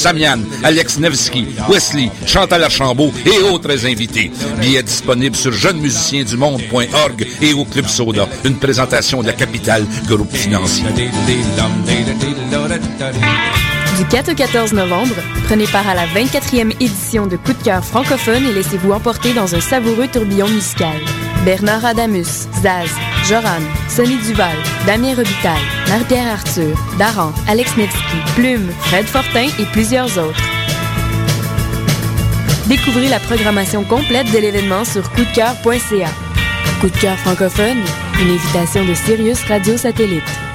Samian, Alex Nevsky, Wesley, Chantal Archambault et autres invités. Billets disponibles sur jeunesmusiciensdumonde.org et au Club Soda. Une présentation de la capitale groupe financier. Du 4 au 14 novembre, prenez part à la 24e édition de Coup de cœur francophone et laissez-vous emporter dans un savoureux tourbillon musical. Bernard Adamus, Zaz, Joran, Sonny Duval, Damien Robitaille, Marie-Pierre Arthur, Daran, Alex Nevsky, Plume, Fred Fortin et plusieurs autres. Découvrez la programmation complète de l'événement sur coupdecoeur.ca. Coup de cœur francophone, une invitation de Sirius Radio Satellite.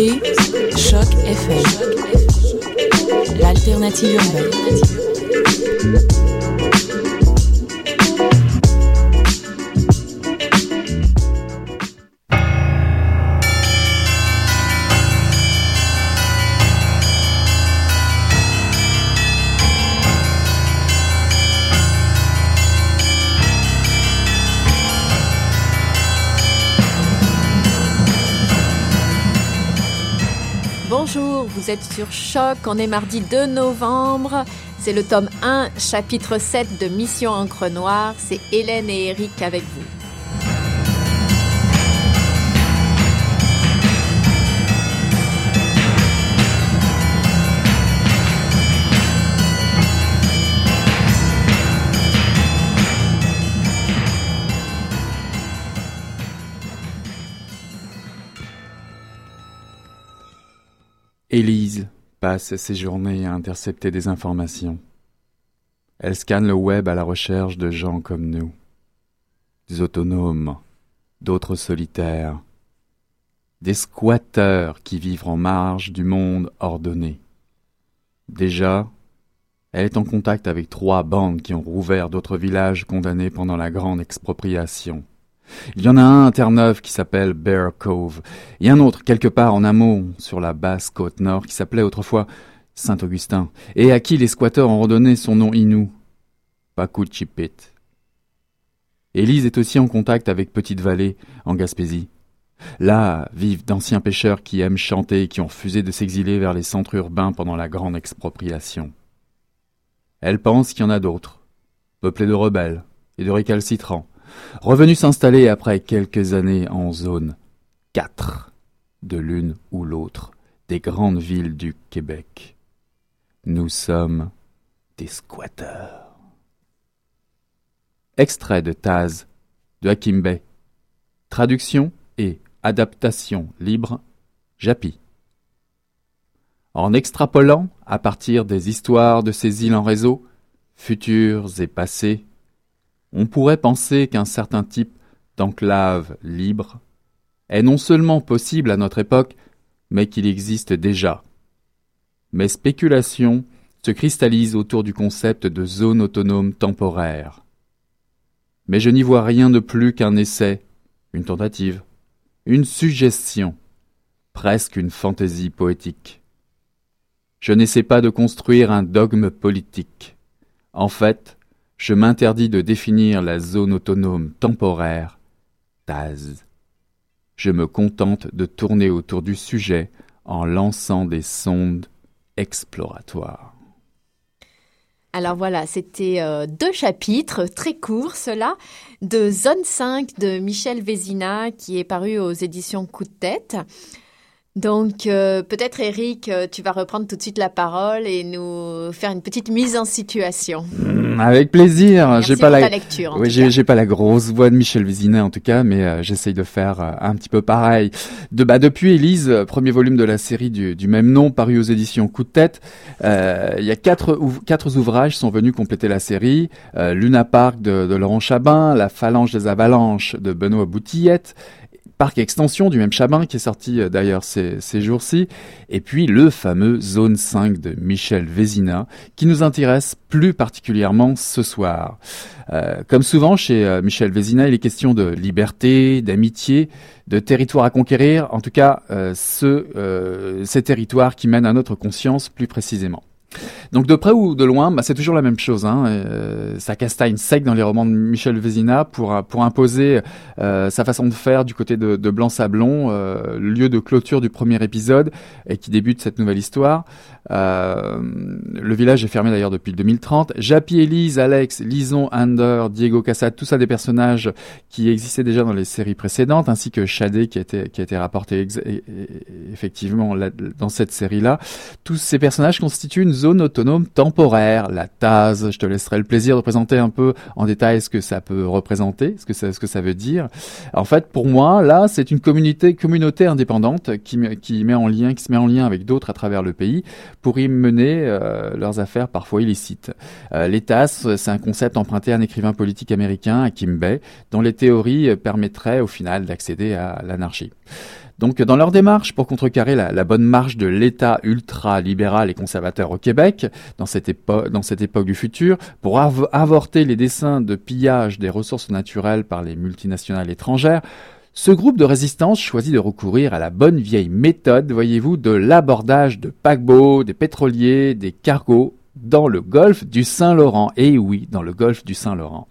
Écoutez Choc FM, l'alternative urbaine. Êtes sur Choc, on est mardi 2 novembre, c'est le tome 1, chapitre 7 de Mission Encre Noire, c'est Hélène et Eric avec vous. Passe ses journées à intercepter des informations. Elle scanne le web à la recherche de gens comme nous, des autonomes, d'autres solitaires, des squatteurs qui vivent en marge du monde ordonné. Déjà, elle est en contact avec trois bandes qui ont rouvert d'autres villages condamnés pendant la grande expropriation. Il y en a un à Terre-Neuve qui s'appelle Bear Cove, et un autre quelque part en amont sur la basse côte nord qui s'appelait autrefois Saint-Augustin, et à qui les squatteurs ont redonné son nom inou, Pakuchipit. Élise est aussi en contact avec Petite Vallée, en Gaspésie. Là vivent d'anciens pêcheurs qui aiment chanter et qui ont refusé de s'exiler vers les centres urbains pendant la grande expropriation. Elle pense qu'il y en a d'autres, peuplés de rebelles et de récalcitrants, revenus s'installer après quelques années en zone 4 de l'une ou l'autre des grandes villes du Québec. Nous sommes des squatteurs. Extrait de Taz de Hakim Bey. Traduction et adaptation libre Japi. En extrapolant à partir des histoires de ces îles en réseau, futures et passées, on pourrait penser qu'un certain type d'enclave libre est non seulement possible à notre époque, mais qu'il existe déjà. Mes spéculations se cristallisent autour du concept de zone autonome temporaire. Mais je n'y vois rien de plus qu'un essai, une tentative, une suggestion, presque une fantaisie poétique. Je n'essaie pas de construire un dogme politique. En fait, je m'interdis de définir la zone autonome temporaire, TAZ. Je me contente de tourner autour du sujet en lançant des sondes exploratoires. Alors voilà, c'était euh, deux chapitres très courts, cela, de Zone 5 de Michel Vézina, qui est paru aux éditions Coup de tête. Donc euh, peut-être Eric, euh, tu vas reprendre tout de suite la parole et nous faire une petite mise en situation. Mmh, avec plaisir. J'ai pas la, lecture. oui, j'ai pas la grosse voix de Michel Vézinet en tout cas, mais euh, j'essaye de faire euh, un petit peu pareil. De bah depuis Élise, premier volume de la série du, du même nom, paru aux éditions Coup de tête. Il y a quatre ouv- quatre ouvrages sont venus compléter la série. Luna Park de, de Laurent Chabin, La Phalange des Avalanches de Benoît Boutillette. Parc Extension du même Chabin qui est sorti euh, d'ailleurs ces, jours-ci, et puis le fameux Zone 5 de Michel Vézina qui nous intéresse plus particulièrement ce soir. Euh, comme souvent chez euh, Michel Vézina, il est question de liberté, d'amitié, de territoire à conquérir, en tout cas ce, ces territoires qui mènent à notre conscience plus précisément. Donc de près ou de loin, bah, c'est toujours la même chose. Hein. Euh, ça castagne sec dans les romans de Michel Vézina pour pour imposer euh, sa façon de faire du côté de, de Blanc-Sablon, euh, lieu de clôture du premier épisode et qui débute cette nouvelle histoire. Euh, le village est fermé d'ailleurs depuis 2030. Jappy, Elise, Alex, Lison, Ander, Diego Cassat, tout ça des personnages qui existaient déjà dans les séries précédentes, ainsi que Shadé qui a été, qui a été rapporté effectivement dans cette série-là. Tous ces personnages constituent une zone temporaire, la TAS. Je te laisserai le plaisir de présenter un peu en détail ce que ça peut représenter, ce que ça, ce que ça veut dire. En fait, pour moi, là, c'est une communauté, communauté indépendante qui, qui met en lien, qui se met en lien avec d'autres à travers le pays pour y mener euh, leurs affaires parfois illicites. Euh, TAS, c'est un concept emprunté à un écrivain politique américain, Kim Bay, dont les théories permettraient au final d'accéder à l'anarchie. Donc, dans leur démarche pour contrecarrer la, bonne marche de l'État ultra-libéral et conservateur au Québec, dans cette, époque du futur, pour avorter les dessins de pillage des ressources naturelles par les multinationales étrangères, ce groupe de résistance choisit de recourir à la bonne vieille méthode, voyez-vous, de l'abordage de paquebots, des pétroliers, des cargos dans le golfe du Saint-Laurent. Et oui, dans le golfe du Saint-Laurent.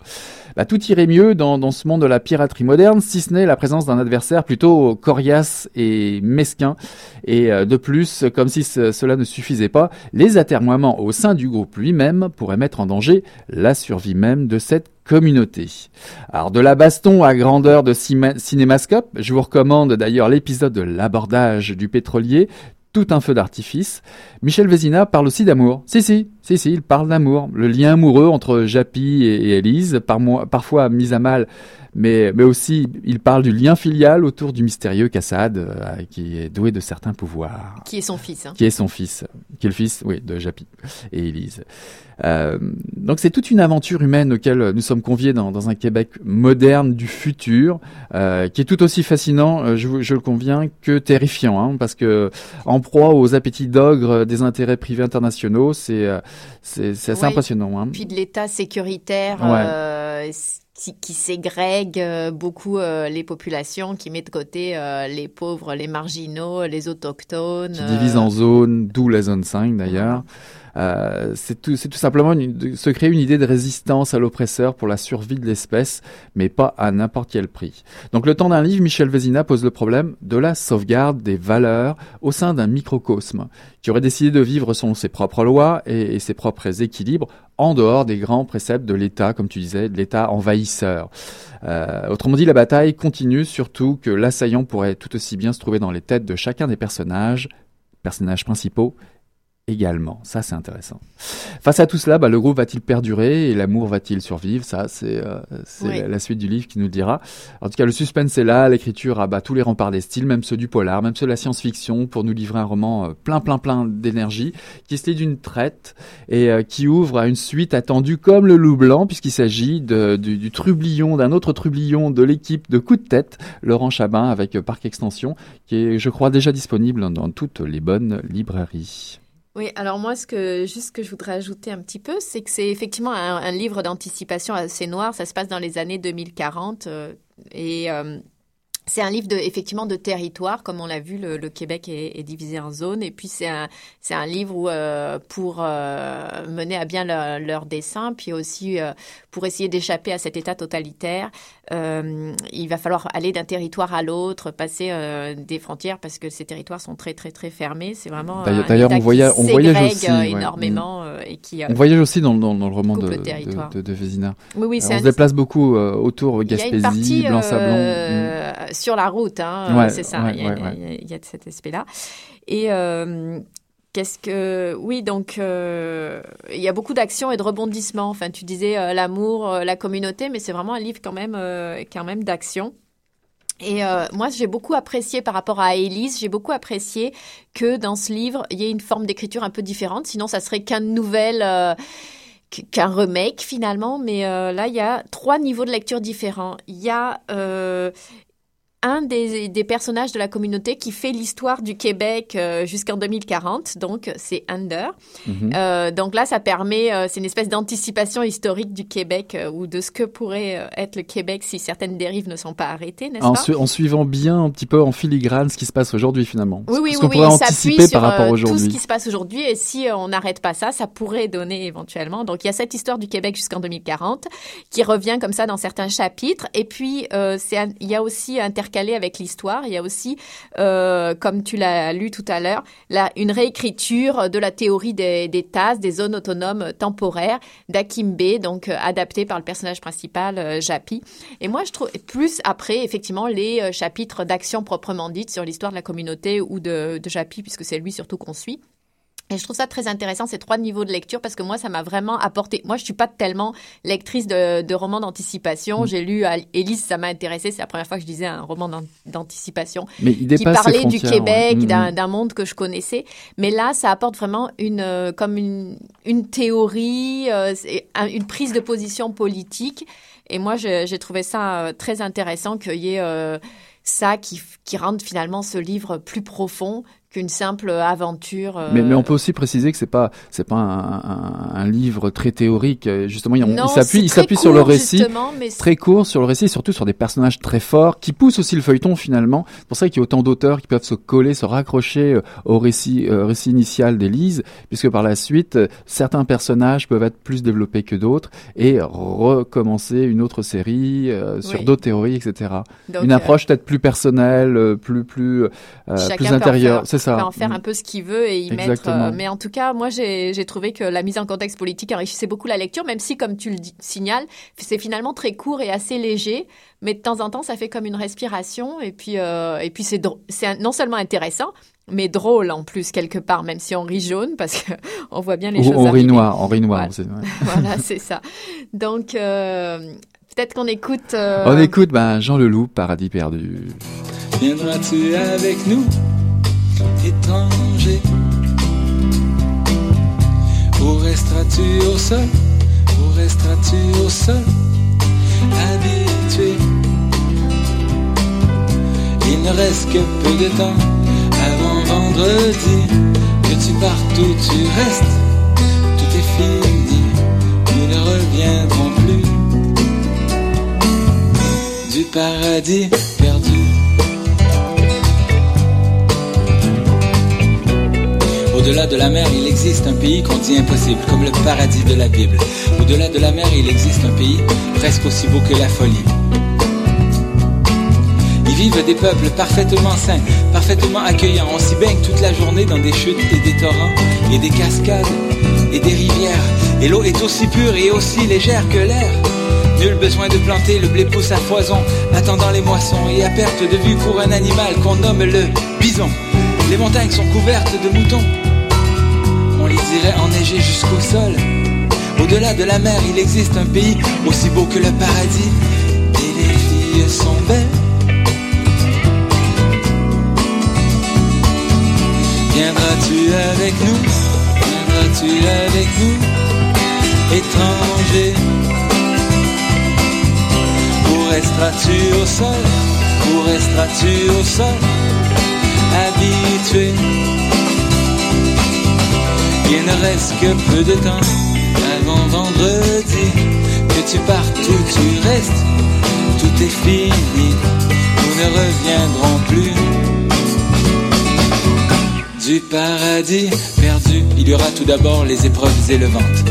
Bah, tout irait mieux dans, ce monde de la piraterie moderne, si ce n'est la présence d'un adversaire plutôt coriace et mesquin. Et euh, de plus, comme si cela ne suffisait pas, les atermoiements au sein du groupe lui-même pourraient mettre en danger la survie même de cette communauté. Alors de la baston à grandeur de cinémascope, je vous recommande d'ailleurs l'épisode de l'abordage du pétrolier, tout un feu d'artifice. Michel Vézina parle aussi d'amour. Si, si, si, si, il parle d'amour. Le lien amoureux entre Japy et, Élise, par parfois mis à mal, mais, mais aussi il parle du lien filial autour du mystérieux Cassad, euh, qui est doué de certains pouvoirs. Qui est son fils. Hein. Qui est son fils. Qui est le fils, oui, de Japy et Élise. Euh, donc c'est toute une aventure humaine auquel nous sommes conviés dans, dans un Québec moderne du futur, euh, qui est tout aussi fascinant, euh, je, je le conviens, que terrifiant, hein, parce que en proie aux appétits d'ogre des intérêts privés internationaux, c'est c'est assez impressionnant. Hein. Puis de l'État sécuritaire. Qui, qui, ségrègue beaucoup les populations, qui met de côté les pauvres, les marginaux, les autochtones. Qui divise en zones, d'où la zone 5 d'ailleurs. Euh, c'est tout, tout, simplement de se créer une idée de résistance à l'oppresseur pour la survie de l'espèce, mais pas à n'importe quel prix. Donc le temps d'un livre, Michel Vézina pose le problème de la sauvegarde des valeurs au sein d'un microcosme qui aurait décidé de vivre selon ses propres lois et, ses propres équilibres en dehors des grands préceptes de l'État, comme tu disais, de l'État Euh, autrement dit, la bataille continue, surtout que l'assaillant pourrait tout aussi bien se trouver dans les têtes de chacun des personnages principaux également. Ça, c'est intéressant. Face à tout cela, bah, le groupe va-t-il perdurer et l'amour va-t-il survivre? Ça, c'est euh, la suite du livre qui nous le dira. En tout cas, le suspense est là, l'écriture abat tous les remparts des styles, même ceux du polar, même ceux de la science-fiction, pour nous livrer un roman euh, plein, plein, plein d'énergie, qui se lit d'une traite et euh, qui ouvre à une suite attendue comme le loup blanc, puisqu'il s'agit du, du trublion, d'un autre trublion de l'équipe de coup de tête, Laurent Chabin, avec Parc Extension, qui est, je crois, déjà disponible dans toutes les bonnes librairies. Oui, alors moi, ce que, juste ce je voudrais ajouter un petit peu, c'est que c'est effectivement un, livre d'anticipation assez noir. Ça se passe dans les années 2040 euh, et euh, c'est un livre de, effectivement de territoire, comme on l'a vu, le, Québec est, divisé en zones. Et puis c'est un, c'est un livre où, euh, pour euh, mener à bien leur, leur dessin, puis aussi euh, pour essayer d'échapper à cet état totalitaire, il va falloir aller d'un territoire à l'autre, passer des frontières, parce que ces territoires sont très très très fermés. C'est vraiment d'ailleurs on voyage, on voyage aussi énormément et qui on voyage aussi dans, dans, le roman de, de, de, Vézina. Oui, oui, on se déplace beaucoup autour Gaspésie, Blanc-Sablon sur la route, hein, c'est ça. il, y a, cet aspect-là. Et euh, qu'est-ce que, oui, donc euh, il y a beaucoup d'actions et de rebondissements. Enfin, tu disais euh, l'amour, la communauté, mais c'est vraiment un livre quand même, quand même d'action. Et moi, j'ai beaucoup apprécié par rapport à Élise, j'ai beaucoup apprécié que dans ce livre, il y ait une forme d'écriture un peu différente. Sinon, ça serait qu'un nouvel qu'un remake finalement, mais là il y a trois niveaux de lecture différents. Il y a un des, des, personnages de la communauté qui fait l'histoire du Québec euh, jusqu'en 2040. Donc, c'est Under. Mhm. euh, donc là, ça permet, euh, c'est une espèce d'anticipation historique du Québec euh, ou de ce que pourrait être le Québec si certaines dérives ne sont pas arrêtées, n'est-ce pas? En suivant bien un petit peu en filigrane ce qui se passe aujourd'hui, finalement. Oui, oui, ce oui. pourrait anticiper par rapport aujourd'hui. Tout ce qui se passe aujourd'hui et si on n'arrête pas ça, ça pourrait donner éventuellement. Donc, il y a cette histoire du Québec jusqu'en 2040 qui revient comme ça dans certains chapitres. Et puis, il y a aussi un calé avec l'histoire. Il y a aussi, euh, comme tu l'as lu tout à l'heure, une réécriture de la théorie des, TAS, des zones autonomes temporaires, d'Akimbe, donc euh, adapté par le personnage principal, euh, Japi. Et moi, je trouve, plus après, effectivement, les chapitres d'action proprement dite sur l'histoire de la communauté ou de Japi, puisque c'est lui surtout qu'on suit. Et je trouve ça très intéressant, ces trois niveaux de lecture, parce que moi, ça m'a vraiment apporté. Moi, je suis pas tellement lectrice de, de romans d'anticipation. Mm. J'ai lu Élise, ça m'a intéressé. C'est la première fois que je lisais un roman d'anticipation qui parlait du Québec, mm, mm. d'un monde que je connaissais. Mais là, ça apporte vraiment une, euh, comme une, une théorie, euh, une prise de position politique. Et moi, j'ai trouvé ça euh, très intéressant qu'il y ait ça qui, qui rende finalement ce livre plus profond qu'une simple aventure. Euh, mais, mais, on peut aussi préciser que c'est pas c'est pas un, un, livre très théorique. Justement, il, s'appuie il s'appuie sur le récit, très court sur le récit, et surtout sur des personnages très forts qui poussent aussi le feuilleton finalement. C'est pour ça qu'il y a autant d'auteurs qui peuvent se coller, se raccrocher euh, au récit euh, récit initial d'Élise, puisque par la suite certains personnages peuvent être plus développés que d'autres et recommencer une autre série sur d'autres théories, etc. une approche peut-être plus personnelle, plus plus plus intérieure ça. peut en faire mm. un peu ce qu'il veut et y mettre. Euh, mais en tout cas, moi, j'ai trouvé que la mise en contexte politique enrichissait beaucoup la lecture, même si, comme tu le signales, c'est finalement très court et assez léger. Mais de temps en temps, ça fait comme une respiration. Et puis, euh, et puis c'est non seulement intéressant, mais drôle en plus quelque part, même si on rit jaune parce que on voit bien les choses. On rit noir, on rit noir. Voilà, c'est ça. Donc euh, peut-être qu'on écoute. On écoute ben, Jean Leloup, Paradis perdu. Viendras-tu avec nous? Étranger. Où resteras-tu au sol Où resteras-tu au sol Habitué. Il ne reste que peu de temps avant vendredi Que tu partes où tu restes. Tout est fini Nous ne reviendrons plus. Du paradis Au-delà de la mer, il existe un pays qu'on dit impossible, comme le paradis de la Bible. Au-delà de la mer, il existe un pays presque aussi beau que la folie. Y vivent des peuples parfaitement sains, parfaitement accueillants. On s'y baigne toute la journée dans des chutes et des torrents, et des cascades, et des rivières. Et l'eau est aussi pure et aussi légère que l'air. Nul besoin de planter, le blé pousse à foison, attendant les moissons. Et à perte de vue pour un animal qu'on nomme le bison. Les montagnes sont couvertes de moutons les dirait enneigés jusqu'au sol. Au-delà de la mer, il existe un pays aussi beau que le paradis. Et les filles sont belles. Viendras-tu avec nous? Viendras-tu avec nous? Étranger Où resteras-tu au sol? Où resteras-tu au sol? Habitué il ne reste que peu de temps avant vendredi. Que tu partes ou tu restes, tout est fini. Nous ne reviendrons plus. Du paradis perdu, il y aura tout d'abord les épreuves élevantes.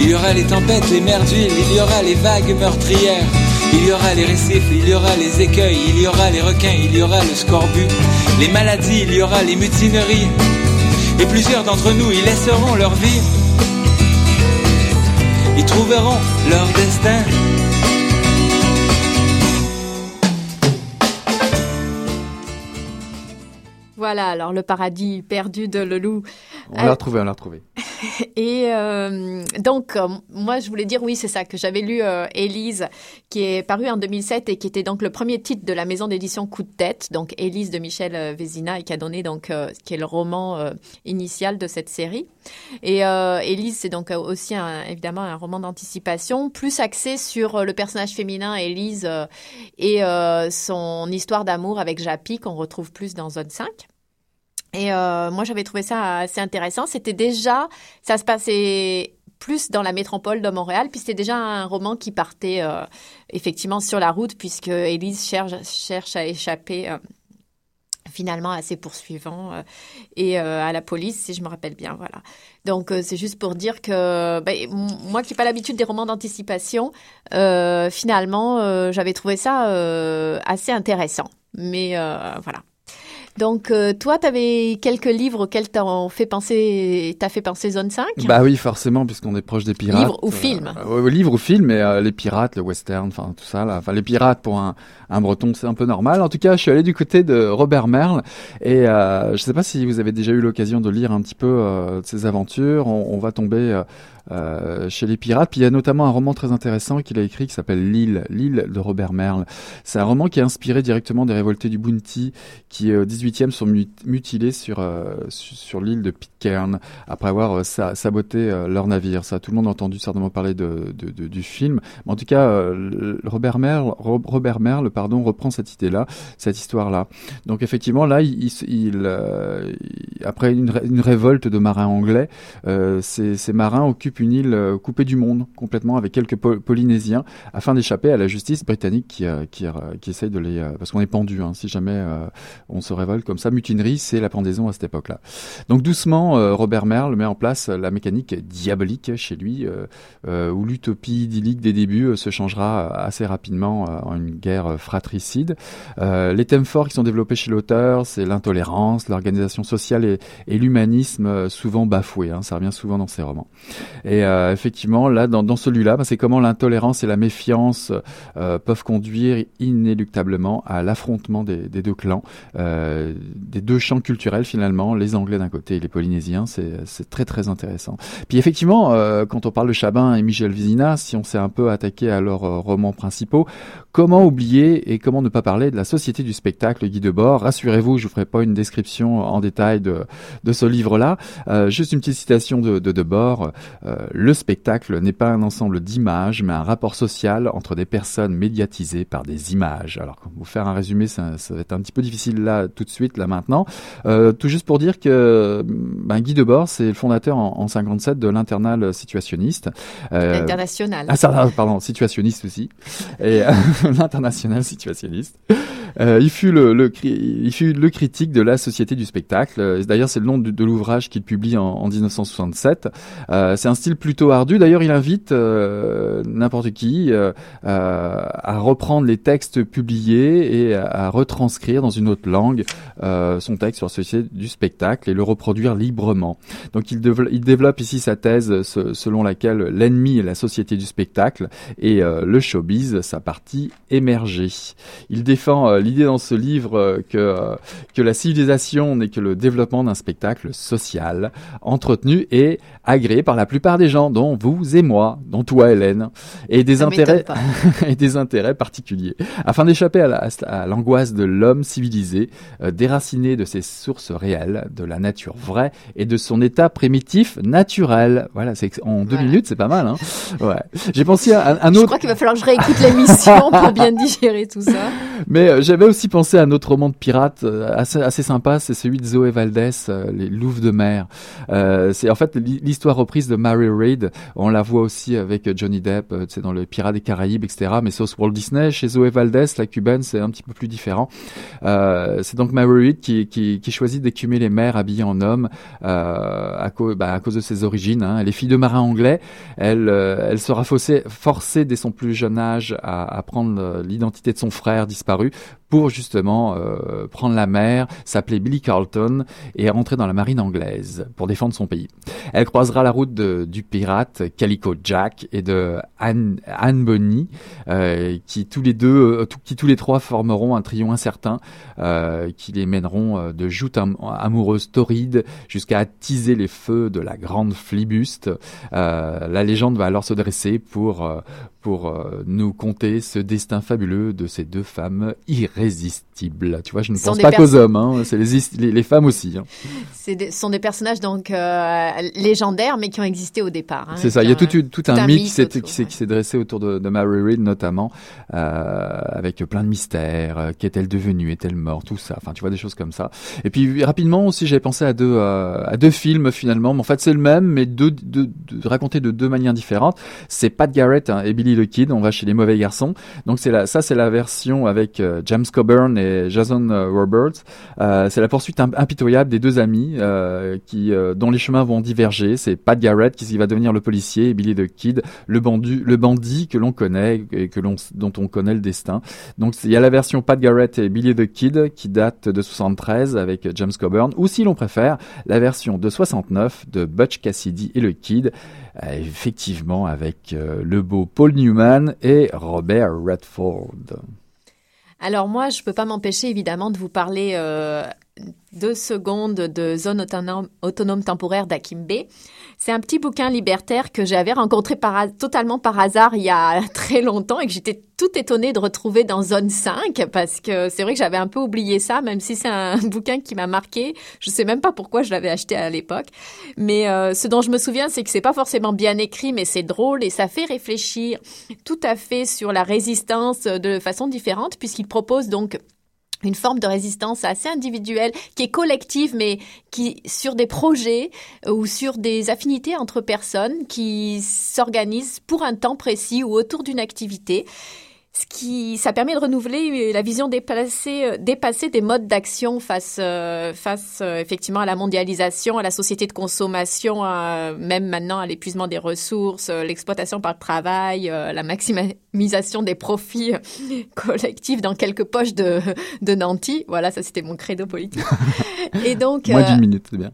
Il y aura les tempêtes, les mers il y aura les vagues meurtrières. Il y aura les récifs, il y aura les écueils, il y aura les requins, il y aura le scorbut, les maladies, il y aura les mutineries, et plusieurs d'entre nous y laisseront leur vie. Ils trouveront leur destin. Voilà, alors le paradis perdu de Leloup. On l'a retrouvé, on l'a retrouvé. Et euh, donc, euh, moi, je voulais dire, oui, c'est ça, que j'avais lu euh, Élise, qui est paru en 2007 et qui était donc le premier titre de la maison d'édition Coup de tête, donc Élise de Michel Vézina, et qui a donné, donc, qui est le roman initial de cette série. Et Élise, c'est donc aussi, un, évidemment, un roman d'anticipation, plus axé sur le personnage féminin, Élise, et son histoire d'amour avec Japy, qu'on retrouve plus dans Zone 5. Et euh, moi, j'avais trouvé ça assez intéressant. C'était déjà, ça se passait plus dans la métropole de Montréal, puis c'était déjà un roman qui partait euh, effectivement sur la route, puisque Élise cherche, à échapper euh, finalement à ses poursuivants et à la police, si je me rappelle bien. Voilà. Donc c'est juste pour dire que ben, moi qui n'ai pas l'habitude des romans d'anticipation, finalement j'avais trouvé ça assez intéressant. Mais voilà. Donc, euh, toi, tu avais quelques livres auxquels t'as fait penser, t'as fait penser Zone 5 Bah oui, forcément, puisqu'on est proche des pirates. Livres ou films euh, Livres ou films, mais euh, les pirates, le western, enfin tout ça. Là. Enfin, les pirates pour un, un breton, c'est un peu normal. En tout cas, je suis allé du côté de Robert Merle, et euh, je sais pas si vous avez déjà eu l'occasion de lire un petit peu de ses aventures. On, on va tomber euh, chez les pirates. Puis il y a notamment un roman très intéressant qu'il a écrit qui s'appelle L'île, l'île de Robert Merle. C'est un roman qui est inspiré directement des révoltés du Bounty qui au 18e sont mutilés sur euh, sur l'île de Pitcairn après avoir euh, saboté leur navire. Ça, tout le monde a entendu certainement parler du film. Mais en tout cas, Robert Merle, Robert Merle, pardon, reprend cette idée-là, cette histoire-là. Donc effectivement, là, il, après une, révolte de marins anglais, ces marins occupent une île euh, coupée du monde complètement avec quelques Polynésiens afin d'échapper à la justice britannique qui, euh, euh, qui essaye de les... parce qu'on est pendu, hein, si jamais on se révolte comme ça. Mutinerie, c'est la pendaison à cette époque-là. Donc doucement, Robert Merle met en place la mécanique diabolique chez lui, où l'utopie idyllique des débuts se changera assez rapidement en une guerre fratricide. les thèmes forts qui sont développés chez l'auteur, c'est l'intolérance, l'organisation sociale et, l'humanisme souvent bafoués. Hein, ça revient souvent dans ses romans. Et euh, effectivement, là, dans, dans celui-là, bah, c'est comment l'intolérance et la méfiance euh, peuvent conduire inéluctablement à l'affrontement des, des, deux clans, euh, des deux champs culturels finalement, les Anglais d'un côté et les Polynésiens. C'est très très intéressant. Puis effectivement, euh, quand on parle de Chabin et Michel Vizina, si on s'est un peu attaqué à leurs euh, romans principaux, comment oublier et comment ne pas parler de la Société du spectacle Guy Debord? Rassurez-vous, je vous ferai pas une description en détail de, de ce livre-là. juste une petite citation de, de Debord. Euh, le spectacle n'est pas un ensemble d'images, mais un rapport social entre des personnes médiatisées par des images. Alors, vous faire un résumé, ça, ça, va être un petit peu difficile là, tout de suite, là maintenant. Euh, tout juste pour dire que ben, Guy Debord, c'est le fondateur en, en 57 de l'internal situationniste. Euh, International. Ah, ça, pardon, situationniste aussi. Et l'international situationniste. Euh, il fut le, le, il fut le critique de la société du spectacle. D'ailleurs, c'est le nom de, de l'ouvrage qu'il publie en, en 1967. Euh, c'est un style plutôt ardu. D'ailleurs, il invite euh, n'importe qui euh, euh, à reprendre les textes publiés et à, retranscrire dans une autre langue son texte sur la société du spectacle et le reproduire librement. Donc, il, il développe ici sa thèse selon laquelle l'ennemi est la société du spectacle et le showbiz, sa partie émergée. Il défend l'idée dans ce livre que, que la civilisation n'est que le développement d'un spectacle social, entretenu et agréé par la plupart des gens, dont vous et moi, dont toi Hélène, et des intérêts et des intérêts particuliers, afin d'échapper à l'angoisse de l'homme civilisé, euh, déraciné de ses sources réelles, de la nature vraie et de son état primitif naturel. Voilà, c'est en deux minutes, c'est pas mal. Hein ouais. J'ai pensé à un, autre. Je crois qu'il va falloir que je réécoute l'émission pour bien digérer tout ça. Mais euh, j'avais aussi pensé à un autre roman de pirate euh, assez, assez sympa, c'est celui de Zoé Valdès, Les Louves de mer. c'est en fait l'histoire reprise de Mary Reid. On la voit aussi avec Johnny Depp, c'est euh, dans le Pirates des Caraïbes, etc. Mais c'est au Walt Disney. Chez Zoé Valdez, la cubaine, c'est un petit peu plus différent. Euh, c'est donc Mary Reid qui, qui, qui choisit d'écumer les mers habillées en homme euh, à, cause, bah, à cause de ses origines. Hein. Elle est fille de marin anglais. Elle, euh, elle sera forcée, forcée dès son plus jeune âge à, à prendre l'identité de son frère disparu disparu pour justement euh, prendre la mer, s'appeler Billy Carlton et rentrer dans la marine anglaise pour défendre son pays. Elle croisera la route du pirate Calico Jack et de Anne, Anne Bonny, euh, qui tous les deux, euh, qui tous les trois formeront un trio incertain, euh, qui les mèneront de joutes amoureuses torrides jusqu'à attiser les feux de la grande flibuste. la légende va alors se dresser pour pour nous conter ce destin fabuleux de ces deux femmes irrésistibles. Tu vois, je ne pense pas qu'aux hommes, hein, c'est les, les, femmes aussi. Hein. Ce sont des personnages donc légendaires, mais qui ont existé au départ. Hein, c'est ça. Il y a tout, tout, un, mythe, qui s'est dressé autour de, de, Mary Read notamment, euh, avec plein de mystères. Euh, qu'est-elle devenue Est-elle morte Tout ça. Enfin, tu vois des choses comme ça. Et puis rapidement aussi, j'avais pensé à deux euh, à deux films finalement. Mais en fait, c'est le même, mais deux, de deux manières différentes. C'est Pat Garrett hein, et Billy the Kid. On va chez les mauvais garçons. Donc c'est ça, c'est la version avec euh, James Coburn et Jason Roberts. c'est la poursuite impitoyable des deux amis qui dont les chemins vont diverger. C'est Pat Garrett qui va devenir le policier et Billy the Kid, le bandit, le bandit que l'on connaît et dont on connaît le destin. Donc il y a la version Pat Garrett et Billy the Kid qui date de 73 avec James Coburn, ou si l'on préfère, la version de 69 de Butch Cassidy et le Kid, euh, effectivement avec euh, le beau Paul Newman et Robert Redford. Alors moi, je peux pas m'empêcher évidemment de vous parler euh, deux secondes de zone autonome, temporaire d'Akimbe. C'est un petit bouquin libertaire que j'avais rencontré totalement par hasard il y a très longtemps et que j'étais tout étonnée de retrouver dans Zone 5 parce que c'est vrai que j'avais un peu oublié ça, même si c'est un bouquin qui m'a marqué. Je sais même pas pourquoi je l'avais acheté à l'époque. Mais euh, ce dont je me souviens, c'est que c'est pas forcément bien écrit, mais c'est drôle et ça fait réfléchir tout à fait sur la résistance de façon différente puisqu'il propose donc une forme de résistance assez individuelle, qui est collective, mais qui, sur des projets euh, ou sur des affinités entre personnes qui s'organisent pour un temps précis ou autour d'une activité ce qui, ça permet de renouveler la vision dépassée, euh, dépasser des modes d'action face, euh, face euh, effectivement à la mondialisation, à la société de consommation, même maintenant à l'épuisement des ressources, l'exploitation par le travail, la maximisation des profits collectifs dans quelques poches de, de Nanti. Voilà, ça c'était mon credo politique. Et donc, moins d'une minute, c'est bien.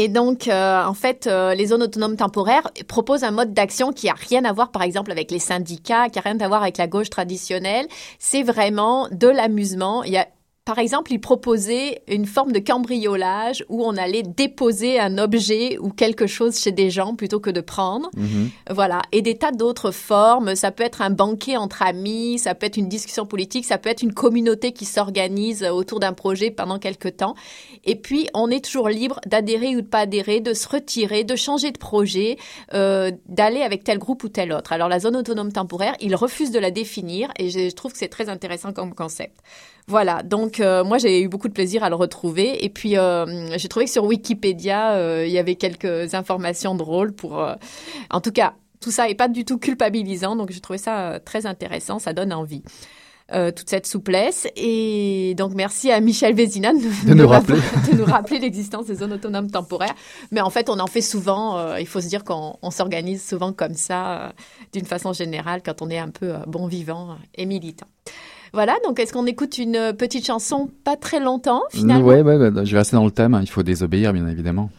Et donc, euh, en fait, euh, les zones autonomes temporaires proposent un mode d'action qui a rien à voir, par exemple, avec les syndicats, qui a rien à voir avec la gauche traditionnelle. C'est vraiment de l'amusement. Il y a par exemple, il proposait une forme de cambriolage où on allait déposer un objet ou quelque chose chez des gens plutôt que de prendre. Mhm. Voilà. Et des tas d'autres formes. Ça peut être un banquet entre amis, ça peut être une discussion politique, ça peut être une communauté qui s'organise autour d'un projet pendant quelque temps. Et puis, on est toujours libre d'adhérer ou de pas adhérer, de se retirer, de changer de projet, euh, d'aller avec tel groupe ou tel autre. Alors, la zone autonome temporaire, il refuse de la définir et je trouve que c'est très intéressant comme concept. Voilà, donc euh, moi j'ai eu beaucoup de plaisir à le retrouver et puis euh, j'ai trouvé que sur Wikipédia euh, il y avait quelques informations drôles pour, en tout cas tout ça est pas du tout culpabilisant donc j'ai trouvé ça très intéressant, ça donne envie. toute cette souplesse. Et donc, merci à Michel Vézina de, nous, rappeler, de nous rappeler l'existence des zones autonomes temporaires. Mais en fait, on en fait souvent. il faut se dire qu'on s'organise souvent comme ça, d'une façon générale, quand on est un peu bon vivant et militant. Voilà, donc est-ce qu'on écoute une petite chanson pas très longtemps finalement? Oui, ouais, ouais, je vais rester dans le thème, hein. il faut désobéir bien évidemment.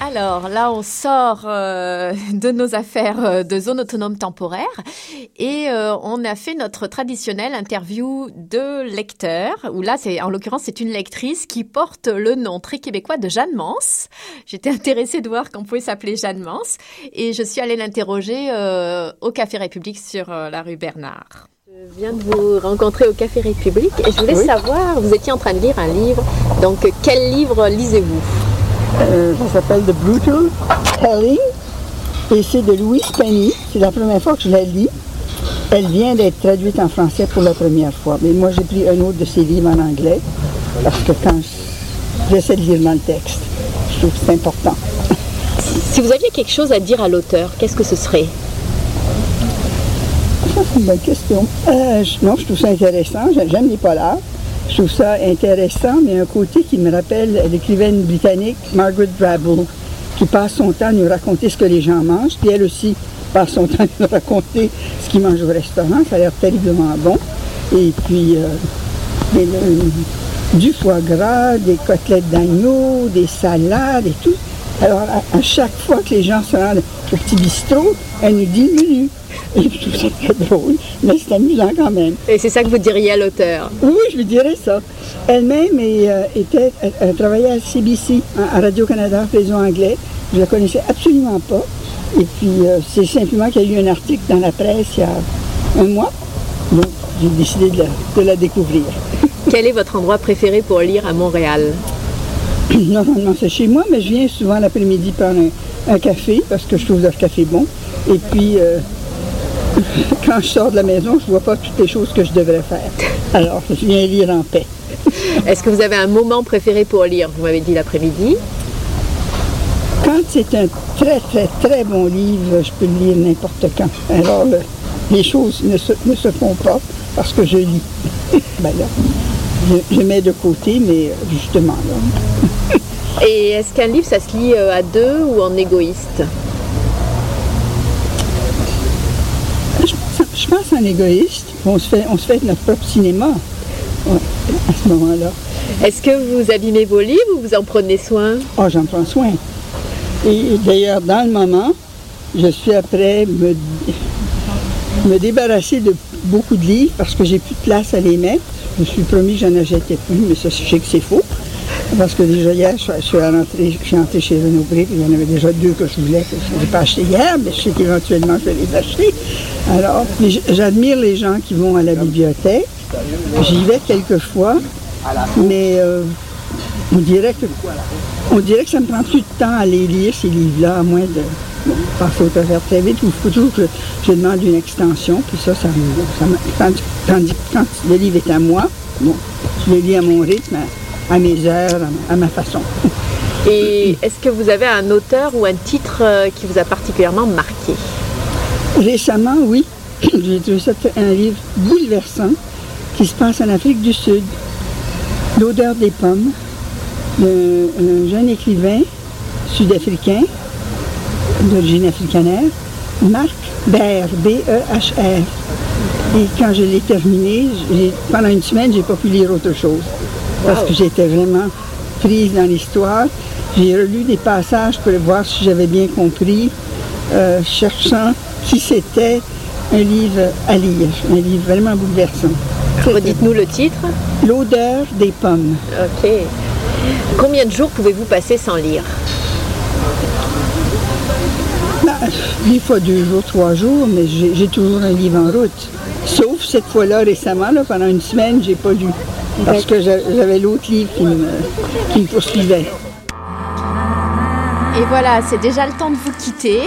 Alors là, on sort euh, de nos affaires euh, de zone autonome temporaire et euh, on a fait notre traditionnelle interview de lecteur, où là, c'est en l'occurrence, c'est une lectrice qui porte le nom très québécois de Jeanne Mance. J'étais intéressée de voir qu'on pouvait s'appeler Jeanne Mance et je suis allée l'interroger au Café République sur la rue Bernard. Je viens de vous rencontrer au Café République et je voulais savoir, vous étiez en train de lire un livre, donc quel livre lisez-vous? Euh, ça s'appelle The Brutal Telling. Et c'est de Louise Penny. C'est la première fois que je la lis. Elle vient d'être traduite en français pour la première fois. Mais moi, j'ai pris un autre de ses livres en anglais. Parce que quand j'essaie de lire dans le texte, je trouve que c'est important. Si vous aviez quelque chose à dire à l'auteur, qu'est-ce que ce serait? Ça, c'est une bonne question. Euh, non, je trouve ça intéressant. J'aime les polars. Je trouve ça intéressant, mais un côté qui me rappelle l'écrivaine britannique Margaret Drabble, qui passe son temps à nous raconter ce que les gens mangent, puis elle aussi passe son temps à nous raconter ce qu'ils mangent au restaurant. Ça a l'air terriblement bon. Et puis, euh, du foie gras, des côtelettes d'agneau, des salades et tout. Alors, à, chaque fois que les gens se rendent au petit bistrot, elle nous dit le menu. Et je trouve ça très drôle, mais c'est amusant quand même. Et c'est ça que vous diriez à l'auteur? Oui, je lui dirais ça. Elle-même euh, était, elle, travaillait à CBC, à Radio-Canada, réseau anglais. Je ne la connaissais absolument pas. Et puis, euh, c'est simplement qu'il y a eu un article dans la presse il y a un mois. Donc, j'ai décidé de la, de la découvrir. Quel est votre endroit préféré pour lire à Montréal? Normalement, c'est chez moi, mais je viens souvent l'après-midi prendre un, café parce que je trouve leur café bon. Et puis, euh, quand je sors de la maison, je ne vois pas toutes les choses que je devrais faire. Alors, je viens lire en paix. Est-ce que vous avez un moment préféré pour lire? Vous m'avez dit l'après-midi. Quand c'est un très, très, très bon livre, je peux le lire n'importe quand. Alors, les choses ne se, font pas parce que je lis. ben là, je, mets de côté, mais justement, là. Et est-ce qu'un livre, ça se lit euh, à deux ou en égoïste? Je pense en égoïste. On se fait, on se fait notre propre cinéma à ce moment-là. Est-ce que vous abîmez vos livres ou vous en prenez soin? Oh, j'en prends soin. Et d'ailleurs, dans le moment, je suis après me, me débarrasser de beaucoup de livres parce que j'ai plus de place à les mettre. Je me suis promis que j'en achèterais plus, mais ça, je sais que c'est faux. Parce que déjà hier, je, suis rentrée, je chez Renaud Bré, il y en avait déjà deux que je voulais, que je n'ai pas acheté hier, mais je sais qu'éventuellement je vais les acheter. Alors, j'admire les gens qui vont à la bibliothèque. J'y vais quelquefois, mais euh, on, dirait que, on dirait que ça me prend plus de temps à les lire, ces livres-là, à moins de bon, passer au faire très vite, ou il faut toujours que je demande une extension, puis ça, ça, ça, tandis, que quand le livre est à moi, bon, je le lis à mon rythme, à mes heures, à ma façon. Et est-ce que vous avez un auteur ou un titre euh, qui vous a particulièrement marqué? Récemment, oui. J'ai trouvé ça un livre bouleversant qui se passe en Afrique du Sud. L'odeur des pommes d'un jeune écrivain sud-africain d'origine africanaire, Marc Ber, B-E-H-R. Et quand je l'ai terminé, pendant une semaine, j'ai pas pu lire autre chose parce que j'étais vraiment prise dans l'histoire. J'ai relu des passages pour voir si j'avais bien compris, euh, cherchant si c'était un livre à lire, un livre vraiment bouleversant. Redites-nous le titre? L'odeur des pommes. Ok. Combien de jours pouvez-vous passer sans lire? Bah, Des fois deux jours, trois jours, mais j'ai toujours un livre en route. Sauf cette fois-là récemment, pendant une semaine, j'ai pas lu parce que j'avais l'autre livre qui me, qui me poursuivait. Et voilà, c'est déjà le temps de vous quitter.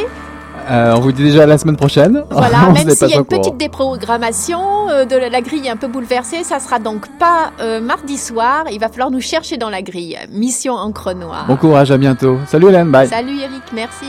Euh, on vous dit déjà la semaine prochaine. Voilà, même s'il y a une petite déprogrammation euh, de la grille un peu bouleversée, ça sera donc pas euh, mardi soir. Il va falloir nous chercher dans la grille. Mission encre noire. Bon courage, à bientôt. Salut Hélène, bye. Salut Eric, merci.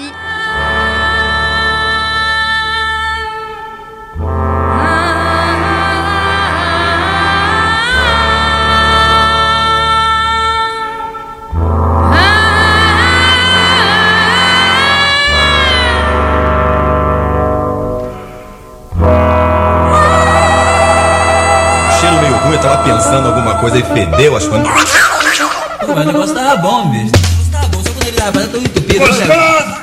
Pensando alguma coisa e fedeu as coisas. Mas o negócio tava bom, bicho. O negócio tava bom, só quando ele lava, tá tão entupido. Gostosa!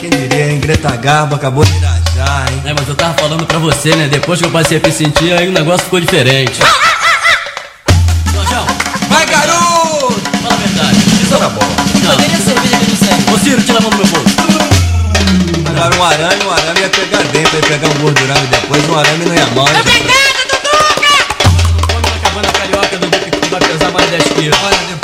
Quem diria, hein? Greta Garbo acabou de irajar, hein? É, mas eu tava falando pra você, né? Depois que eu passei a me sentir, aí o negócio ficou diferente. Jorjão, Vai, garoto! fala a verdade. Isso era bom. Não. Cadê cerveja não serve? Ô Ciro, tira a mão do meu bolso. Agora um arame, um arame ia pegar dentro, ia pegar um gordurão e depois um arame não ia mal. Come que tu vai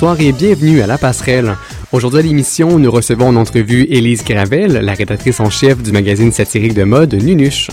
Bonsoir et bienvenue à La Passerelle. Aujourd'hui à l'émission, nous recevons en entrevue Élise Gravel, la rédactrice en chef du magazine satirique de mode Nunuche.